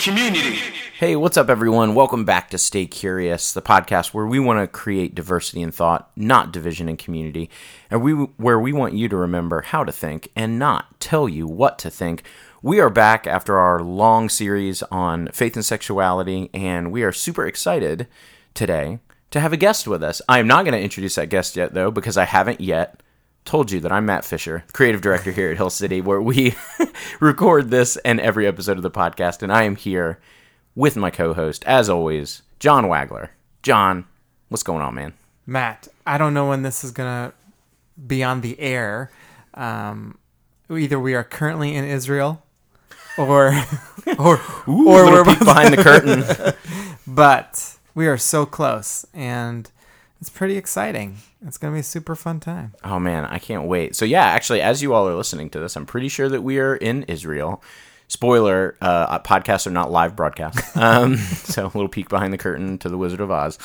community. Hey, what's up, everyone? Welcome back to Stay Curious, the podcast where we want to create diversity in thought, not division in community, and we where we want you to remember how to think and not tell you what to think. We are back after our long series on faith and sexuality, and we are super excited today to have a guest with us. I am not going to introduce that guest yet, though, because I haven't yet told you that I'm Matt Fisher, creative director here at Hill City, where we record this and every episode of the podcast, and I am here with my co-host, as always, John Wagler. John, what's going on, man? Matt, I don't know when this is gonna be on the air. Um, either we are currently in Israel, or or Ooh, or we're behind the curtain. but we are so close, and it's pretty exciting. It's gonna be a super fun time. Oh man, I can't wait. So yeah, actually, as you all are listening to this, I'm pretty sure that we are in Israel. Spoiler: uh, podcasts are not live broadcasts. Um, so a little peek behind the curtain to the Wizard of Oz,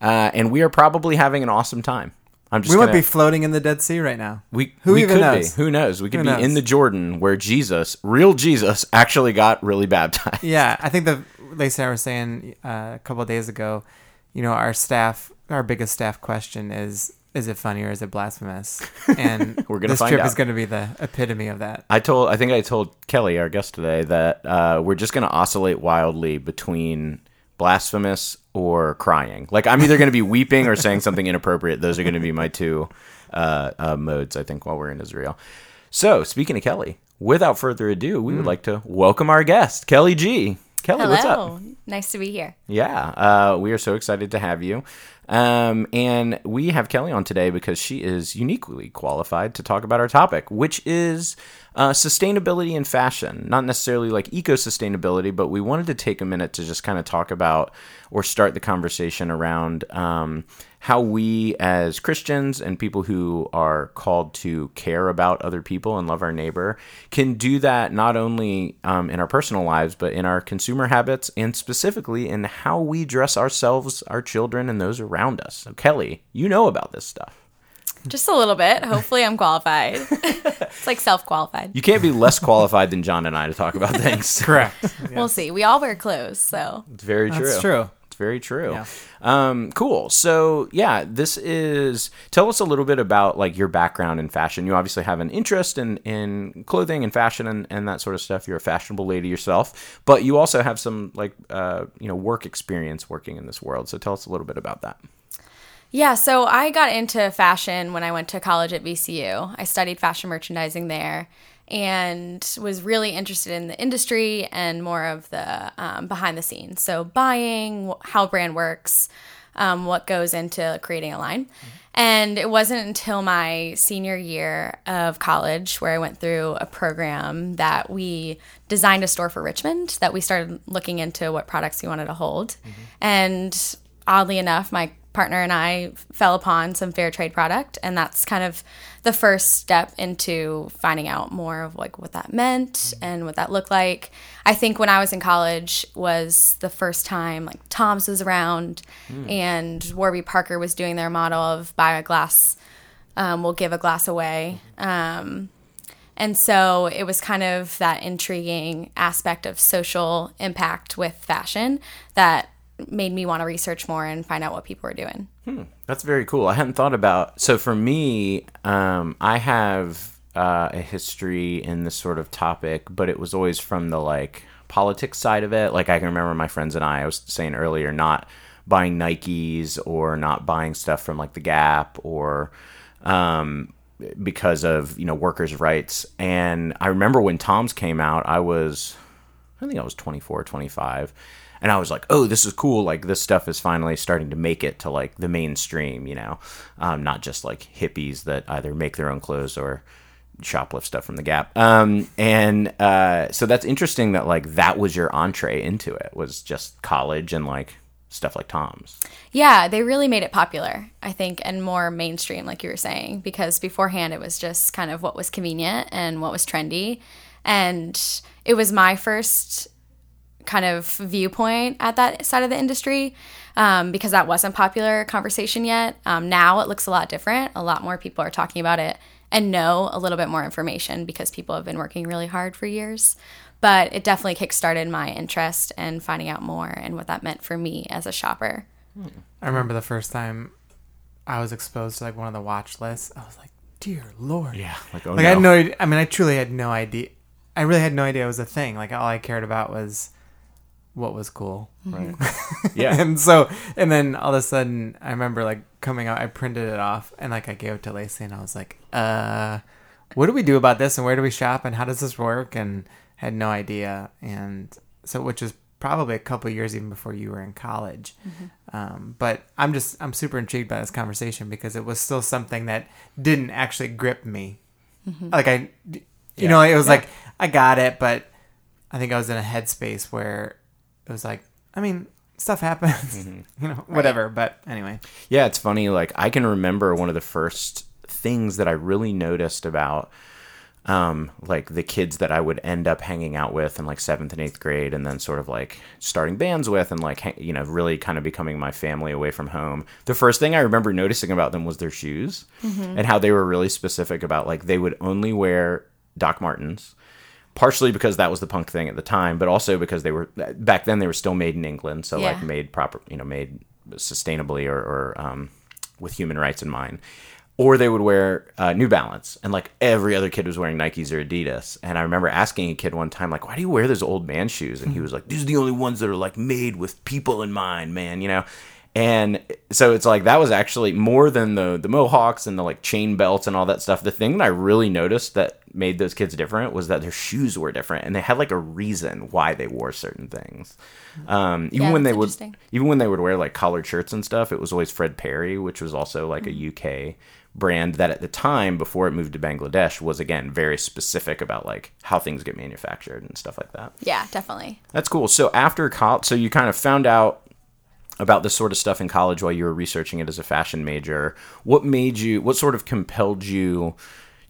uh, and we are probably having an awesome time. I'm just We gonna, might be floating in the Dead Sea right now. We, Who we even could knows? be. Who knows? We could Who be knows? in the Jordan where Jesus, real Jesus, actually got really baptized. Yeah, I think the Lacey and I were saying uh, a couple of days ago. You know, our staff, our biggest staff question is: Is it funny or is it blasphemous? And We're gonna this find trip out. is going to be the epitome of that. I told, I think I told Kelly, our guest today, that uh, we're just going to oscillate wildly between blasphemous or crying. Like I'm either going to be weeping or saying something inappropriate. Those are going to be my two uh, uh, modes, I think, while we're in Israel. So, speaking of Kelly, without further ado, we would like to welcome our guest, Kelly G. Kelly, Hello. what's up? Nice to be here. Yeah, uh, we are so excited to have you. Um, and we have Kelly on today because she is uniquely qualified to talk about our topic, which is uh, sustainability in fashion. Not necessarily like eco sustainability, but we wanted to take a minute to just kind of talk about or start the conversation around um, how we as Christians and people who are called to care about other people and love our neighbor can do that not only um, in our personal lives, but in our consumer habits and specifically in how we dress ourselves, our children, and those around us. So, Kelly, you know about this stuff. Just a little bit. Hopefully, I'm qualified. it's like self qualified. You can't be less qualified than John and I to talk about things. Correct. We'll see. We all wear clothes, so It's very true. That's true. It's very true. Yeah. Um, cool. So yeah, this is. Tell us a little bit about like your background in fashion. You obviously have an interest in in clothing and fashion and, and that sort of stuff. You're a fashionable lady yourself, but you also have some like uh, you know work experience working in this world. So tell us a little bit about that. yeah. So I got into fashion when I went to college at VCU. I studied fashion merchandising there, and was really interested in the industry and more of the um, behind the scenes. So buying, how brand works, um, what goes into creating a line. And it wasn't until my senior year of college where I went through a program that we designed a store for Richmond that we started looking into what products we wanted to hold. And oddly enough, my partner and I fell upon some fair trade product, and that's kind of the first step into finding out more of like what that meant and what that looked like. I think when I was in college was the first time like Tom's was around and Warby Parker was doing their model of buy a glass, um, we'll give a glass away. Um, and so it was kind of that intriguing aspect of social impact with fashion that made me want to research more and find out what people were doing. That's very cool. I hadn't thought about. So for me, um, I have uh, a history in this sort of topic, but it was always from the like politics side of it. Like I can remember my friends and I. I was saying earlier, not buying Nikes or not buying stuff from like the Gap or um, because of you know workers' rights. And I remember when Tom's came out, I was I think I was 24, 25. And I was like, oh, this is cool. Like, this stuff is finally starting to make it to like the mainstream, you know, um, not just like hippies that either make their own clothes or shoplift stuff from the Gap. Um, and uh, so that's interesting that like that was your entree into it was just college and like stuff like Tom's. Yeah, they really made it popular, I think, and more mainstream, like you were saying, because beforehand it was just kind of what was convenient and what was trendy. And it was my first kind of viewpoint at that side of the industry um, because that wasn't popular conversation yet. Um, now it looks a lot different. A lot more people are talking about it and know a little bit more information because people have been working really hard for years. But it definitely kickstarted my interest in finding out more and what that meant for me as a shopper. I remember the first time I was exposed to like one of the watch lists. I was like, dear lord. Yeah, like oh Like no. I had no. id- I mean, I truly had no idea. I really had no idea it was a thing. Like all I cared about was what was cool. Right. yeah. and so, and then all of a sudden, I remember like coming out. I printed it off and like I gave it to Lacey, and I was like, "Uh, what do we do about this? And where do we shop? And how does this work?" And had no idea. And so, which is probably a couple years even before you were in college. Um, but I'm just I'm super intrigued by this conversation because it was still something that didn't actually grip me. Like I, you Yeah. know, it was Yeah. like I got it, but I think I was in a headspace where it was like, I mean, stuff happens, you know, whatever. But anyway, Yeah, it's funny. Like I can remember one of the first things that I really noticed about um, like the kids that I would end up hanging out with in like seventh and eighth grade, and then sort of like starting bands with, and like you know really kind of becoming my family away from home. The first thing I remember noticing about them was their shoes and how they were really specific about like they would only wear Doc Martens. Partially because that was the punk thing at the time, but also because they were back then they were still made in England, so like made proper, you know, made sustainably or, or um, with human rights in mind. Or they would wear uh, New Balance, and like every other kid was wearing Nikes or Adidas. And I remember asking a kid one time, like, "Why do you wear those old man shoes?" And he was like, "These are the only ones that are like made with people in mind, man." You know. And so it's like that was actually more than the the mohawks and the like chain belts and all that stuff. The thing that I really noticed that made those kids different was that their shoes were different and they had like a reason why they wore certain things. Um, even Yeah, when they would even when they would wear like collared shirts and stuff, it was always Fred Perry, which was also like a UK brand that at the time before it moved to Bangladesh was again very specific about like how things get manufactured and stuff like that. Yeah, definitely. That's cool. So after college, so you kind of found out about this sort of stuff in college while you were researching it as a fashion major. What made you? What sort of compelled you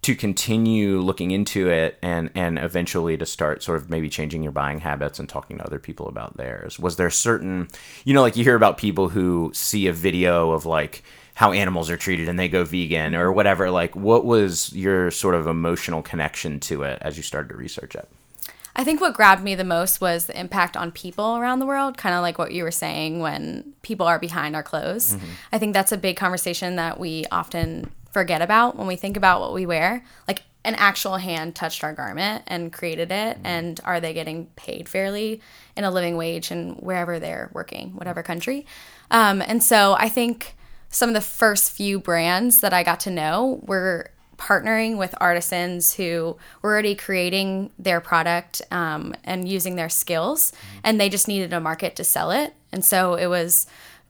to continue looking into it and and eventually to start sort of maybe changing your buying habits and talking to other people about theirs? Was there certain, you know, like you hear about people who see a video of like how animals are treated and they go vegan or whatever like what was your sort of emotional connection to it as you started to research it I think what grabbed me the most was the impact on people around the world, kind of like what you were saying when people are behind our clothes. I think that's a big conversation that we often forget about when we think about what we wear. Like an actual hand touched our garment and created it, and are they getting paid fairly in a living wage and wherever they're working, whatever country? Um, and so I think some of the first few brands that I got to know were partnering with artisans who were already creating their product um, and using their skills, and they just needed a market to sell it. And so it was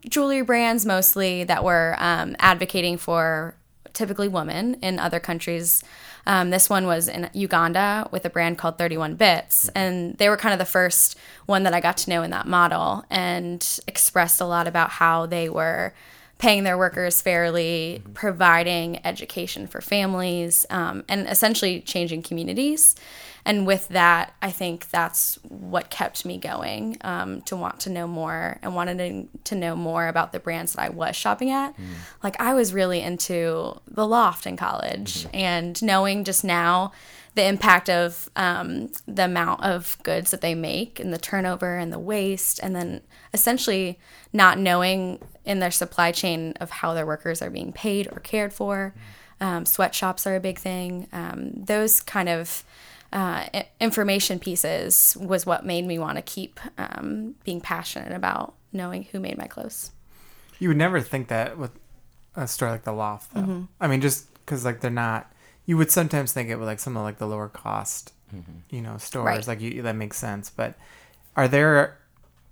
jewelry brands mostly that were um, advocating for typically women in other countries. Um, this one was in Uganda with a brand called 31 Bits, and they were kind of the first one that I got to know in that model and expressed a lot about how they were paying their workers fairly, providing education for families, um, and essentially changing communities. And with that, I think that's what kept me going um, to want to know more and wanted to, know more about the brands that I was shopping at. Like, I was really into the loft in college, and knowing just now the impact of um, the amount of goods that they make and the turnover and the waste, and then essentially not knowing in their supply chain of how their workers are being paid or cared for. Um, sweatshops are a big thing. Um, those kind of uh, information pieces was what made me want to keep um, being passionate about knowing who made my clothes. you would never think that with a store like the Loft, though. Mm-hmm. I mean, just because like they're not. You would sometimes think it with like some of like the lower cost, you know, stores. Right. Like you, that makes sense. But are there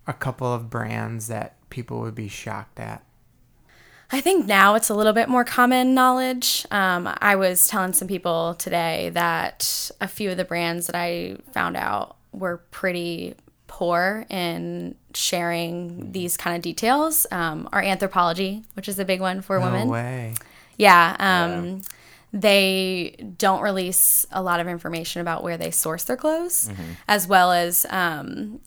a couple of brands that people would be shocked at? I think now it's a little bit more common knowledge. Um, I was telling some people today that a few of the brands that I found out were pretty poor in sharing these kind of details. Um, our Anthropologie, which is a big one for women. No way. Yeah. Um, They don't release a lot of information about where they source their clothes, as well as um,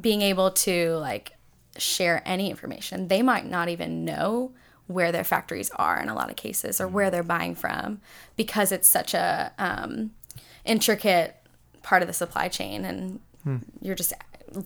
being able to like share any information. They might not even know where their factories are in a lot of cases or where they're buying from because it's such a um, intricate part of the supply chain and you're just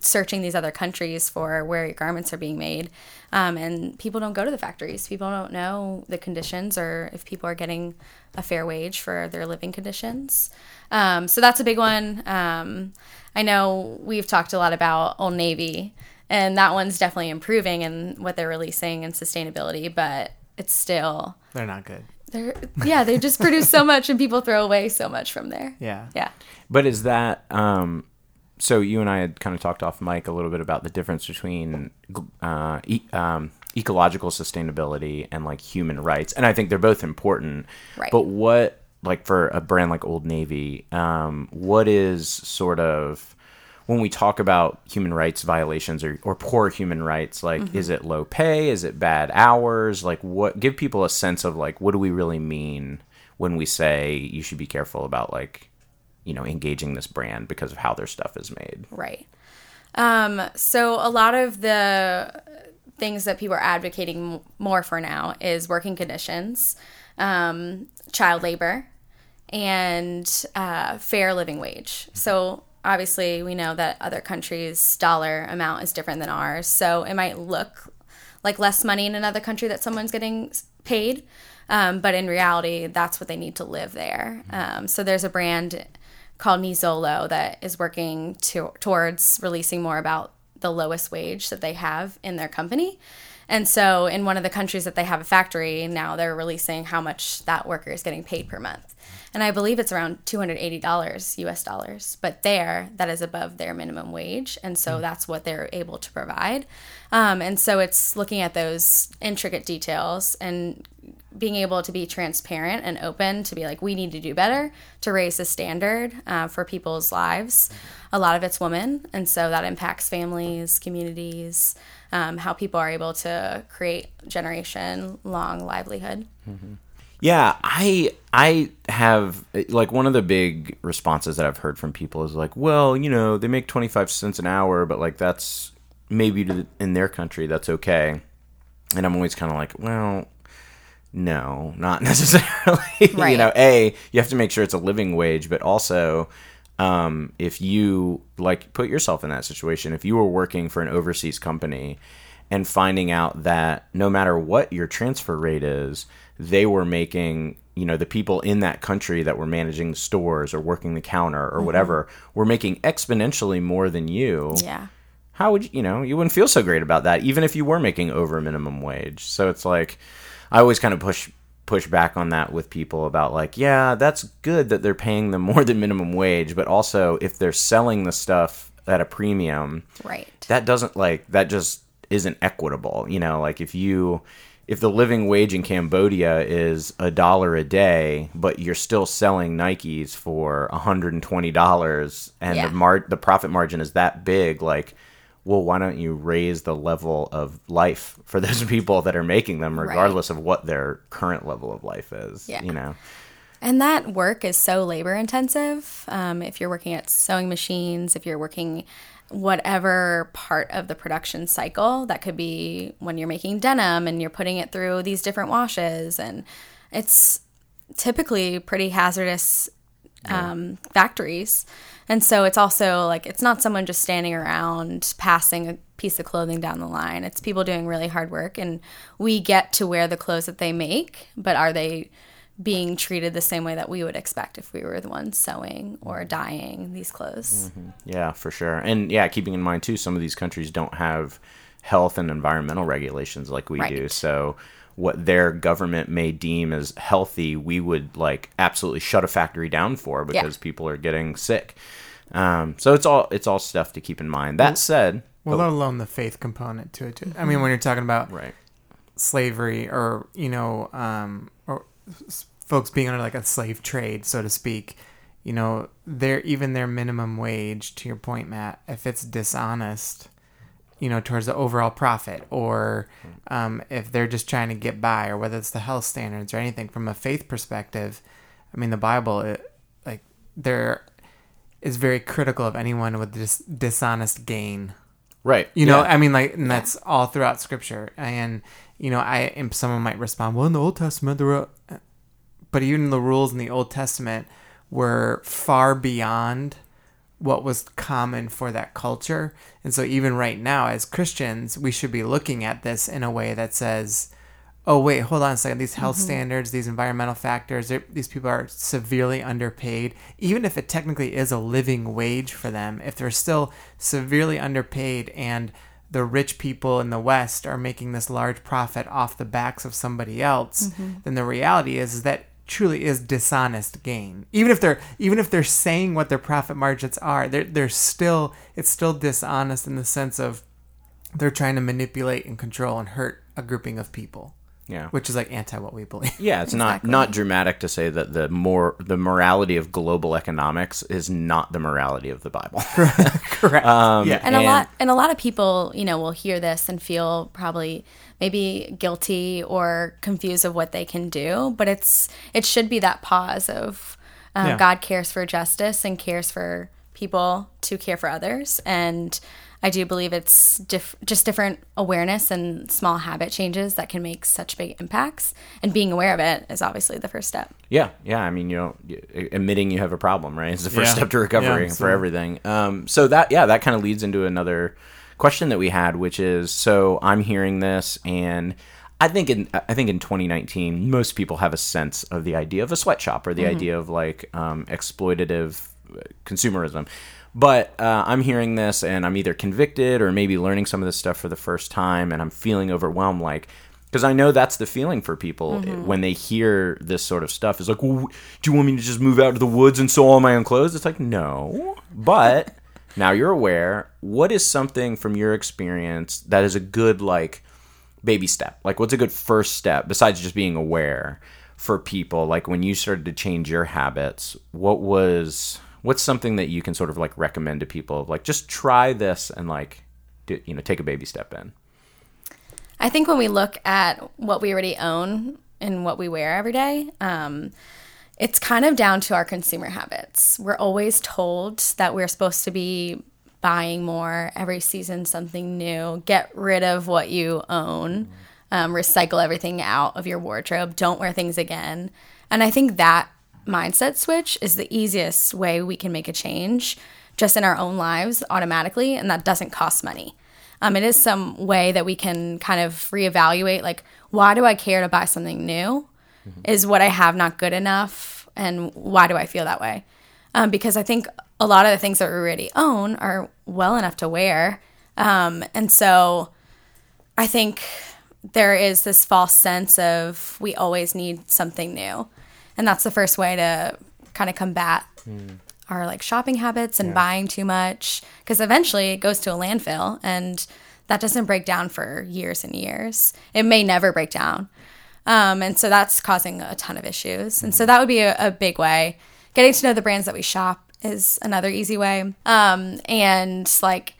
searching these other countries for where your garments are being made. Um, and people don't go to the factories. People don't know the conditions or if people are getting a fair wage for their living conditions. Um, so that's a big one. Um, i know we've talked a lot about old navy and that one's definitely improving in what they're releasing and sustainability but it's still They're not good. they're yeah they just produce so much and people throw away so much from there Yeah. yeah But is that um so you and I had kind of talked off mic a little bit about the difference between uh, e- um, ecological sustainability and like human rights, and I think they're both important. Right. But what like for a brand like Old Navy, um, what is sort of when we talk about human rights violations or, or poor human rights, like is it low pay? Is it bad hours? Like what give people a sense of like what do we really mean when we say you should be careful about like you know engaging this brand because of how their stuff is made. Right. Um, so a lot of the things that people are advocating more for now is working conditions, um, child labor, and uh, fair living wage. So obviously, we know that other countries' dollar amount is different than ours. So it might look like less money in another country that someone's getting paid. Um, but in reality, that's what they need to live there. Um, so there's a brand called Nisolo that is working to, towards releasing more about the lowest wage that they have in their company. And so, in one of the countries that they have a factory, now they're releasing how much that worker is getting paid per month. And I believe it's around $280 US dollars. But there, that is above their minimum wage. And so, that's what they're able to provide. Um, and so, it's looking at those intricate details and being able to be transparent and open to be like we need to do better to raise the standard uh, for people's lives a lot of it's women and so that impacts families communities um, how people are able to create generation long livelihood Yeah, I I have like one of the big responses that I've heard from people is like, well, you know, they make 25 cents an hour, but like that's maybe in their country that's okay. And I'm always kind of like, well, no, not necessarily. you know, a you have to make sure it's a living wage, but also um, if you like put yourself in that situation, if you were working for an overseas company and finding out that no matter what your transfer rate is, they were making you know the people in that country that were managing the stores or working the counter or mm-hmm. whatever were making exponentially more than you yeah how would you, you know, you wouldn't feel so great about that, even if you were making over minimum wage. So it's like, I always kind of push push back on that with people about like, yeah, that's good that they're paying them more than minimum wage, but also if they're selling the stuff at a premium, right that doesn't like that just isn't equitable. You know, like if you if the living wage in Cambodia is a dollar a day, but you're still selling Nikes for hundred and twenty dollars, and Yeah. the mar- the profit margin is that big, like, well, why don't you raise the level of life for those people that are making them, Right. regardless of what their current level of life is? Yeah. You know, And that work is so labor intensive. Um, if you're working at sewing machines, if you're working whatever part of the production cycle, that could be when you're making denim and you're putting it through these different washes. And it's typically pretty hazardous um, factories. And so it's also like, it's not someone just standing around passing a piece of clothing down the line. It's people doing really hard work. And we get to wear the clothes that they make, but are they being treated the same way that we would expect if we were the ones sewing or dyeing these clothes? Yeah, for sure. And yeah, keeping in mind too, some of these countries don't have health and environmental regulations like we do. So what their government may deem as healthy, we would like absolutely shut a factory down for because people are getting sick. Um, so it's all it's all stuff to keep in mind. That said, Well, let alone the faith component to it. Too. I mean, when you're talking about right. slavery or you know, um, or s- folks being under like a slave trade, so to speak, you know, their even their minimum wage. To your point, Matt, if it's dishonest, you know, towards the overall profit, or um, if they're just trying to get by, or whether it's the health standards or anything from a faith perspective, I mean, the Bible, it, like, there is very critical of anyone with dis- dishonest gain Right. You know, Yeah. I mean, like, and that's all throughout Scripture. And you know, I and someone might respond, "Well, in the Old Testament, there were," but even the rules in the Old Testament were far beyond what was common for that culture. And so, even right now, as Christians, we should be looking at this in a way that says, "Oh, wait, hold on a second. These health mm-hmm. standards, these environmental factors, these people are severely underpaid. Even if it technically is a living wage for them, if they're still severely underpaid and the rich people in the West are making this large profit off the backs of somebody else, mm-hmm. then the reality is, is that truly is dishonest gain. Even if they're even if they're saying what their profit margins are, they're they're still it's still dishonest in the sense of they're trying to manipulate and control and hurt a grouping of people, Yeah. which is like anti what we believe. Yeah, it's not Exactly. not dramatic to say that the more the morality of global economics is not the morality of the Bible. Correct. Um, yeah. and, a And- lot and a lot of people you know will hear this and feel probably maybe guilty or confused of what they can do but it's it should be that pause of um, Yeah. god cares for justice and cares for people to care for others and i do believe it's diff- just different awareness and small habit changes that can make such big impacts and being aware of it is obviously the first step Yeah, yeah. I mean, you know, admitting you have a problem, right? Is the first Yeah. step to recovery Yeah, for everything. Um, so that, yeah, that kind of leads into another question that we had, which is, so I'm hearing this, and I think in I think in 2019, most people have a sense of the idea of a sweatshop or the idea of like um, exploitative uh, consumerism. But uh, I'm hearing this, and I'm either convicted or maybe learning some of this stuff for the first time, and I'm feeling overwhelmed, like because I know that's the feeling for people when they hear this sort of stuff. Is like, well, do you want me to just move out to the woods and sew all my own clothes? It's like, no. But now you're aware. What is something from your experience that is a good like baby step? Like, what's a good first step besides just being aware for people? Like when you started to change your habits, what was what's something that you can sort of like recommend to people? Like, just try this and like, do, you know, take a baby step in. I think when we look at what we already own and what we wear every day, um, it's kind of down to our consumer habits. We're always told that we're supposed to be buying more every season, something new, get rid of what you own, um, recycle everything out of your wardrobe, don't wear things again. And I think that mindset switch is the easiest way we can make a change just in our own lives automatically, and that doesn't cost money. Um, it is some way that we can kind of reevaluate like, why do I care to buy something new? Is what I have not good enough? And why do I feel that way? Um, because I think a lot of the things that we already own are well enough to wear. Um, and so I think there is this false sense of we always need something new. And that's the first way to kind of combat our like shopping habits and buying too much because eventually it goes to a landfill and that doesn't break down for years and years. It may never break down. Um, and so that's causing a ton of issues. And so that would be a, a big way. Getting to know the brands that we shop is another easy way. Um, and like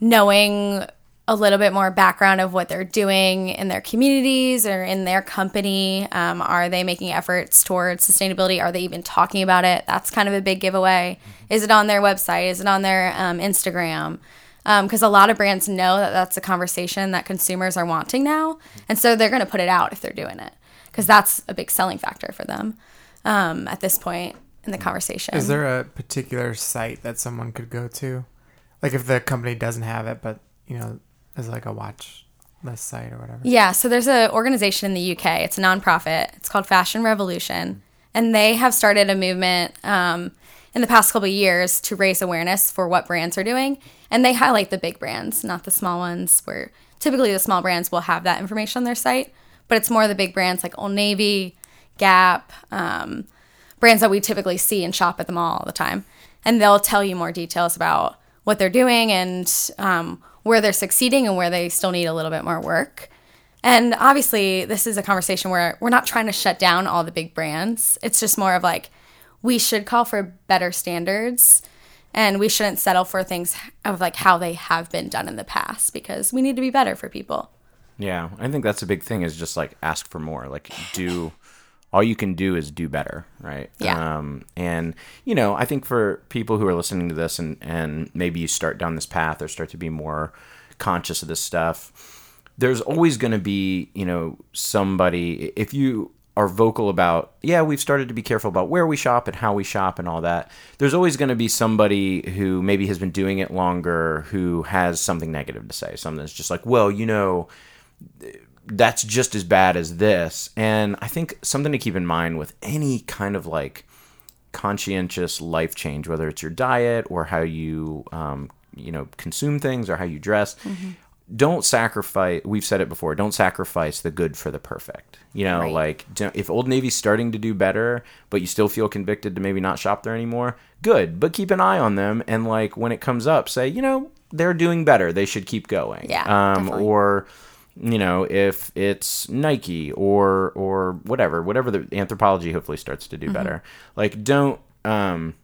knowing a little bit more background of what they're doing in their communities or in their company. Um, are they making efforts towards sustainability? Are they even talking about it? That's kind of a big giveaway. Is it on their website? Is it on their um, Instagram? Because a lot of brands know that that's a conversation that consumers are wanting now. And so they're going to put it out if they're doing it because that's a big selling factor for them um, at this point in the conversation. Is there a particular site that someone could go to? Like if the company doesn't have it, but you know, as like a watch list site or whatever. Yeah, so there's an organization in the UK. It's a nonprofit. It's called Fashion Revolution, and they have started a movement um, in the past couple years to raise awareness for what brands are doing, and they highlight the big brands, not the small ones. Where typically the small brands will have that information on their site, but it's more the big brands like Old Navy, Gap, um, brands that we typically see and shop at the mall all the time, and they'll tell you more details about what they're doing and um, where they're succeeding and where they still need a little bit more work. And obviously, this is a conversation where we're not trying to shut down all the big brands. It's just more of like, we should call for better standards and we shouldn't settle for things of like how they have been done in the past because we need to be better for people. Yeah, I think that's a big thing is just like ask for more. Like do all you can do is do better, right? Yeah. Um, and you know, I think for people who are listening to this and and maybe you start down this path or start to be more conscious of this stuff, there's always going to be you know somebody if you are vocal about yeah we've started to be careful about where we shop and how we shop and all that there's always going to be somebody who maybe has been doing it longer who has something negative to say something that's just like well you know that's just as bad as this. And I think something to keep in mind with any kind of like conscientious life change, whether it's your diet or how you, um, you know, consume things or how you dress, don't sacrifice. We've said it before. Don't sacrifice the good for the perfect. You know, Right. like if Old Navy's starting to do better, but you still feel convicted to maybe not shop there anymore, good. But keep an eye on them, and like when it comes up, say, you know, they're doing better. They should keep going. Yeah, Um, definitely. or you know if it's nike or or whatever whatever the Anthropologie hopefully starts to do Mm-hmm. better. Like don't um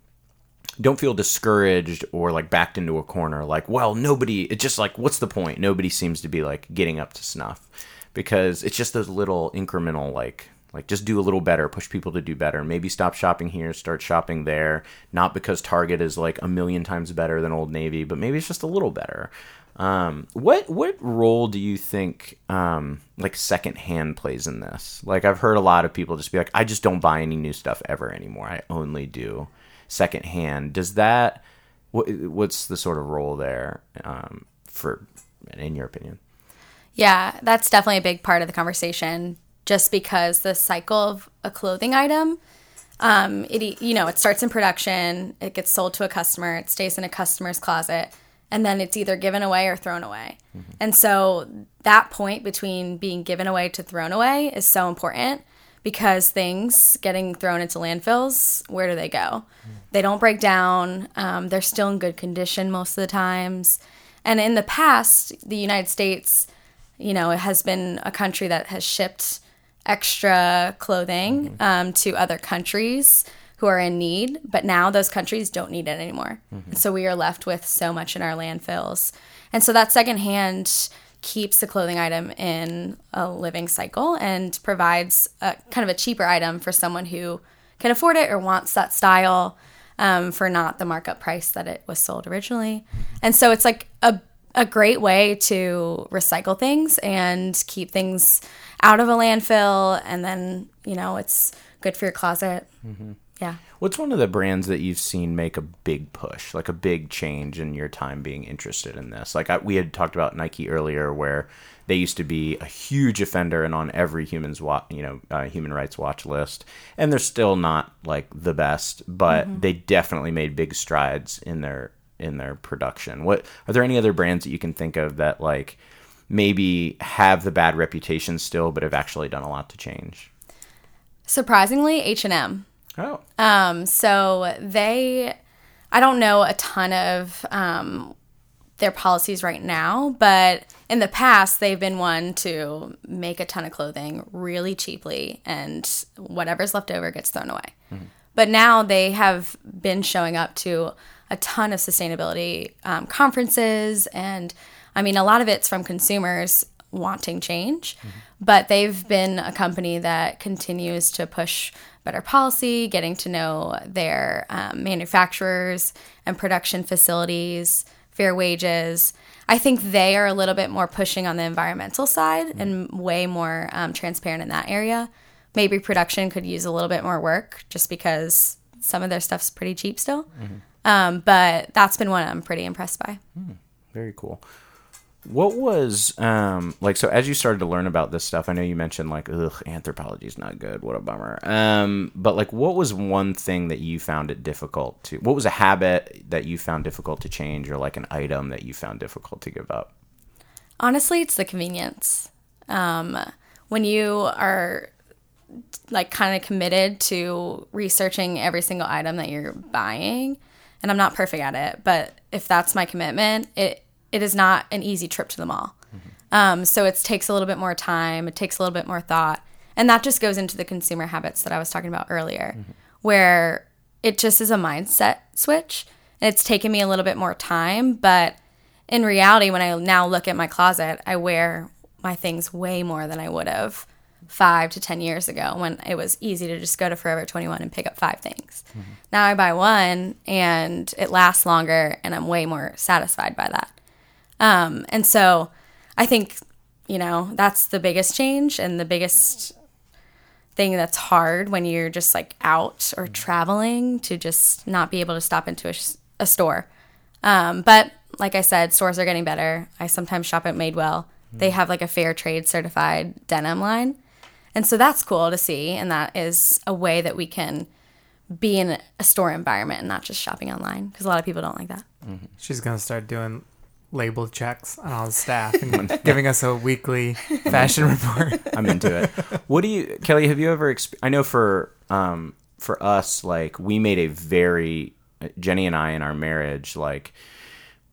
don't feel discouraged or like backed into a corner like well nobody it's just like what's the point? Nobody seems to be like getting up to snuff because it's just those little incremental like like just do a little better push people to do better. Maybe stop shopping here start shopping there. Not because target is like a million times better than old navy but maybe it's just a little better um, what what role do you think um, like secondhand plays in this? Like I've heard a lot of people just be like, I just don't buy any new stuff ever anymore. I only do secondhand. Does that what, what's the sort of role there um, for in your opinion? Yeah, that's definitely a big part of the conversation. Just because the cycle of a clothing item, um, it you know it starts in production, it gets sold to a customer, it stays in a customer's closet, and then it's either given away or thrown away. And so that point between being given away to thrown away is so important because things getting thrown into landfills, where do they go? They don't break down. Um, they're still in good condition most of the times. And in the past, the United States, you know, it has been a country that has shipped extra clothing um, to other countries who are in need, but now those countries don't need it anymore. And so we are left with so much in our landfills. And so that secondhand keeps the clothing item in a living cycle and provides a, kind of a cheaper item for someone who can afford it or wants that style um, for not the markup price that it was sold originally. Mm-hmm. And so it's like a a great way to recycle things and keep things out of a landfill and then you know it's good for your closet mm-hmm. Yeah What's one of the brands that you've seen make a big push, like a big change in your time being interested in this? Like I, we had talked about Nike earlier, where they used to be a huge offender and on every human's wa- you know uh, human rights watch list, and they're still not like the best, but they definitely made big strides in their in their production. What are there any other brands that you can think of that like maybe have the bad reputation still, but have actually done a lot to change? surprisingly h&m Oh, Um, so they, I don't know a ton of um, their policies right now, but in the past they've been one to make a ton of clothing really cheaply, and whatever's left over gets thrown away. But now they have been showing up to a ton of sustainability um, conferences, and I mean, a lot of it's from consumers wanting change, but they've been a company that continues to push better policy, getting to know their um, manufacturers and production facilities, fair wages. I think they are a little bit more pushing on the environmental side and way more um, transparent in that area. Maybe production could use a little bit more work just because some of their stuff's pretty cheap still. Um, but that's been one I'm pretty impressed by. Very cool. What was um like so as you started to learn about this stuff, I know you mentioned like ugh, Anthropologie's not good, what a bummer. Um but like what was one thing that you found it difficult to what was a habit that you found difficult to change or like an item that you found difficult to give up? Honestly, it's the convenience. Um, when you are like kind of committed to researching every single item that you're buying, and I'm not perfect at it, but if that's my commitment, it it is not an easy trip to the mall. Mm-hmm. Um, so it takes a little bit more time. It takes a little bit more thought, and that just goes into the consumer habits that I was talking about earlier, mm-hmm. where it just is a mindset switch. And it's taken me a little bit more time, but in reality, when I now look at my closet, I wear my things way more than I would have five to 10 years ago when it was easy to just go to Forever 21 and pick up five things. Mm-hmm. Now I buy one and it lasts longer and I'm way more satisfied by that. Um, and so I think, you know, that's the biggest change and the biggest thing that's hard when you're just like out or traveling to just not be able to stop into a store. Um, but like I said, stores are getting better. I sometimes shop at Madewell. They have like a fair trade certified denim line. And so that's cool to see. And that is a way that we can be in a store environment and not just shopping online because a lot of people don't like that. She's gonna start doing label checks on all the staff and giving us a weekly fashion report. I'm into it. What do you, Kelly? Have you ever? Exp- I know for um for us, like we made a very Jenny and I in our marriage, like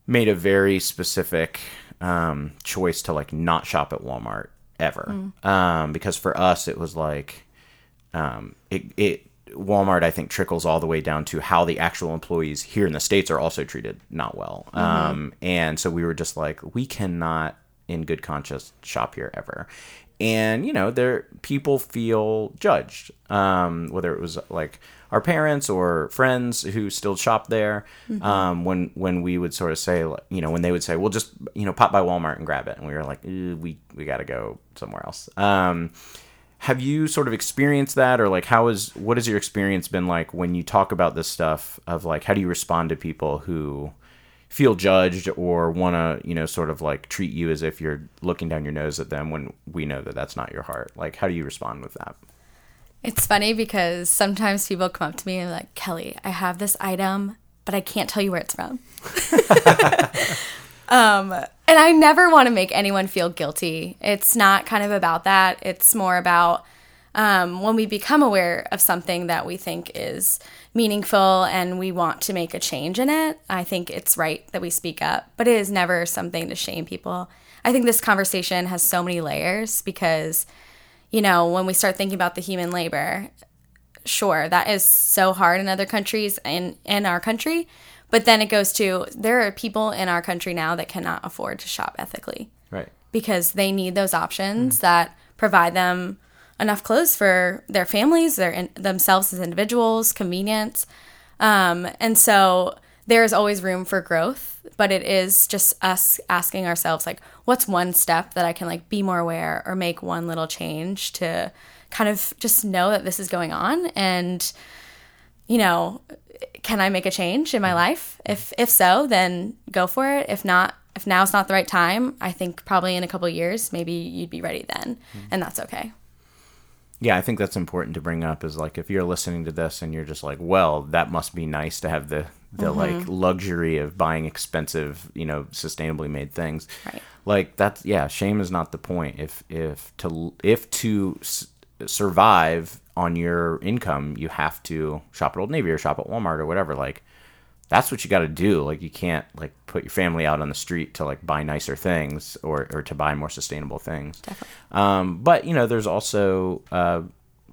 made a very specific um choice to like not shop at Walmart ever. Um, because for us, it was like um it it. Walmart, I think, trickles all the way down to how the actual employees here in the states are also treated not well. Um, and so we were just like, we cannot, in good conscience, shop here ever. And you know, there people feel judged, um, whether it was like our parents or friends who still shop there. Um, when when we would sort of say, you know, when they would say, "Well, just you know, pop by Walmart and grab it," and we were like, "Eh, "We we got to go somewhere else." Have you sort of experienced that or like how is what has your experience been like when you talk about this stuff of like how do you respond to people who feel judged or want to you know sort of like treat you as if you're looking down your nose at them when we know that that's not your heart like how do you respond with that It's funny because sometimes people come up to me and like, Kelly, I have this item, but I can't tell you where it's from. um, and I never want to make anyone feel guilty. It's not kind of about that. It's more about um, when we become aware of something that we think is meaningful and we want to make a change in it. I think it's right that we speak up, but it is never something to shame people. I think this conversation has so many layers because you know, when we start thinking about the human labor, sure, that is so hard in other countries and in our country. But then it goes to there are people in our country now that cannot afford to shop ethically. Right. Because they need those options that provide them enough clothes for their families, their in, themselves as individuals, convenience. Um, and so there is always room for growth, but it is just us asking ourselves like, what's one step that I can like be more aware or make one little change to kind of just know that this is going on? And you know, can I make a change in my mm. life? If mm. if so, then go for it. If not, if now's not the right time, I think probably in a couple of years, maybe you'd be ready then, mm. and that's okay. yeah i think that's important to bring up is like if you're listening to this and you're just like well that must be nice to have the the mm-hmm. like luxury of buying expensive you know sustainably made things Right. like that's yeah shame is not the point if if to if to s- survive on your income you have to shop at old navy or shop at walmart or whatever. Like that's what you got to do. Like you can't like put your family out on the street to like buy nicer things or or to buy more sustainable things. Definitely. um but you know there's also uh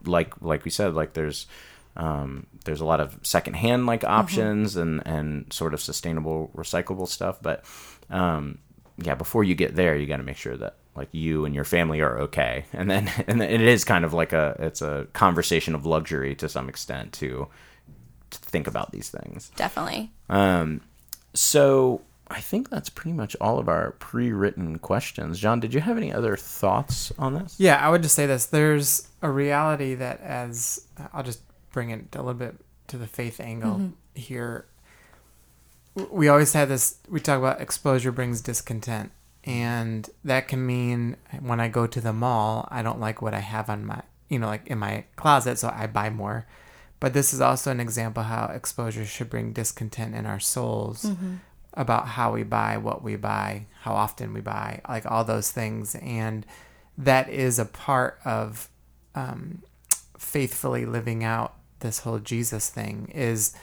like like we said like there's um there's a lot of secondhand like options and and sort of sustainable recyclable stuff. But um yeah before you get there you got to make sure that like you and your family are okay and then and it is kind of like a it's a conversation of luxury to some extent to to think about these things Definitely. Um so I think that's pretty much all of our pre-written questions. John, did you have any other thoughts on this? Yeah, I would just say this. There's a reality that as I'll just bring it a little bit to the faith angle here. We always have this we talk about exposure brings discontent. And that can mean when I go to the mall, I don't like what I have on my, you know, like in my closet, so I buy more. But this is also an example how exposure should bring discontent in our souls about how we buy, what we buy, how often we buy, like all those things. And that is a part of um, faithfully living out this whole Jesus thing is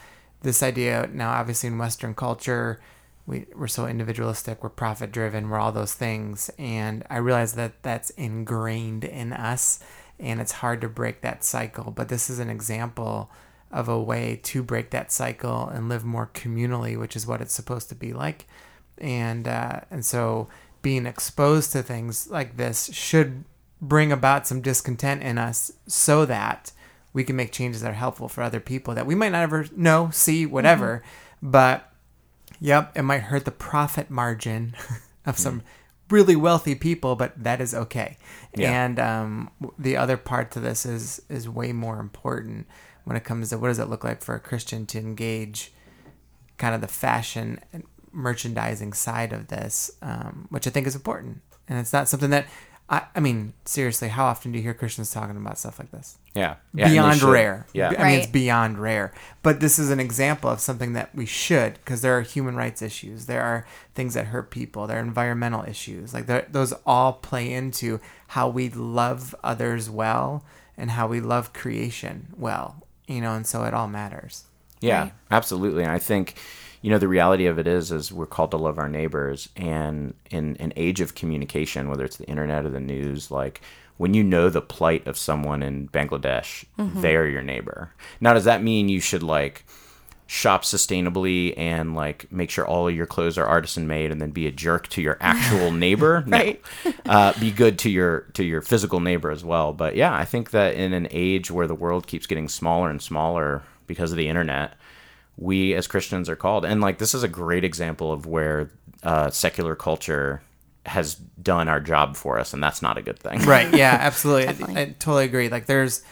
this idea now obviously in western culture we, we're so individualistic we're profit driven we're all those things. And i realize that that's ingrained in us and it's hard to break that cycle. But this is an example of a way to break that cycle and live more communally which is what it's supposed to be like. And uh, and so being exposed to things like this should bring about some discontent in us so that we can make changes that are helpful for other people that we might not ever know, see, whatever. But yep, it might hurt the profit margin of some really wealthy people, but that is okay. Yeah. And um, the other part to this is is way more important when it comes to what does it look like for a Christian to engage kind of the fashion and merchandising side of this, um, which I think is important. And it's not something that I, I mean, seriously, how often do you hear Christians talking about stuff like this? Yeah. yeah beyond rare. Yeah. I mean, it's beyond rare. But this is an example of something that we should, because there are human rights issues. There are things that hurt people. There are environmental issues. Like those all play into how we love others well and how we love creation well. You know, and so it all matters. Yeah, Right. absolutely. And I think, you know, the reality of it is, is we're called to love our neighbors. And in an age of communication, whether it's the internet or the news, like when you know the plight of someone in Bangladesh, they're your neighbor. Now, does that mean you should like shop sustainably and like make sure all of your clothes are artisan made and then be a jerk to your actual neighbor? No. Right. uh, be good to your to your physical neighbor as well. But yeah, I think that in an age where the world keeps getting smaller and smaller because of the internet, we as Christians are called, and like this is a great example of where uh, secular culture has done our job for us, and that's not a good thing. Right. Yeah, absolutely. I, I totally agree. Like there's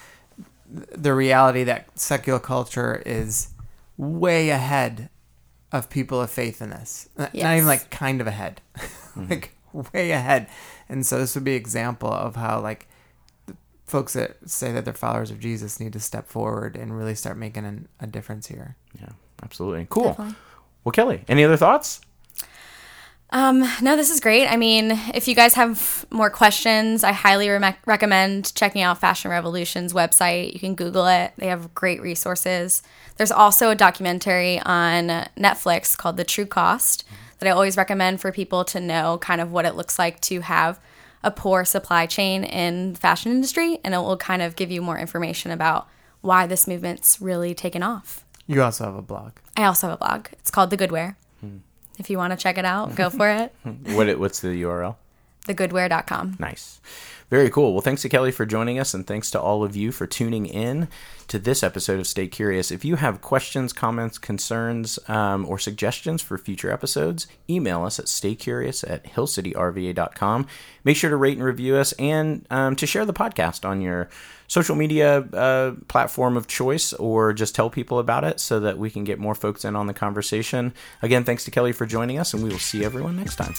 the reality that secular culture is way ahead of people of faith in this. N- Not even like kind of ahead. like way ahead. And so this would be example of how like the folks that say that they're followers of Jesus need to step forward and really start making an, a difference here. Yeah, absolutely. Cool. Definitely. Well, Kelly, any other thoughts? Um, no, this is great. I mean, if you guys have more questions, I highly re- recommend checking out Fashion Revolution's website. You can Google it, they have great resources. There's also a documentary on Netflix called The True Cost that I always recommend for people to know kind of what it looks like to have a poor supply chain in the fashion industry, and it will kind of give you more information about why this movement's really taken off. You also have a blog. I also have a blog. It's called The Goodwear. Hmm. If you want to check it out, go for it. What what's the URL? Thegoodwear.com. Nice. Very cool. Well, thanks to Kelly for joining us, and thanks to all of you for tuning in to this episode of Stay Curious. If you have questions, comments, concerns, um, or suggestions for future episodes, email us at staycurious at hillcityrva.com. Make sure to rate and review us and um, to share the podcast on your social media uh, platform of choice or just tell people about it so that we can get more folks in on the conversation. Again, thanks to Kelly for joining us, and we will see everyone next time.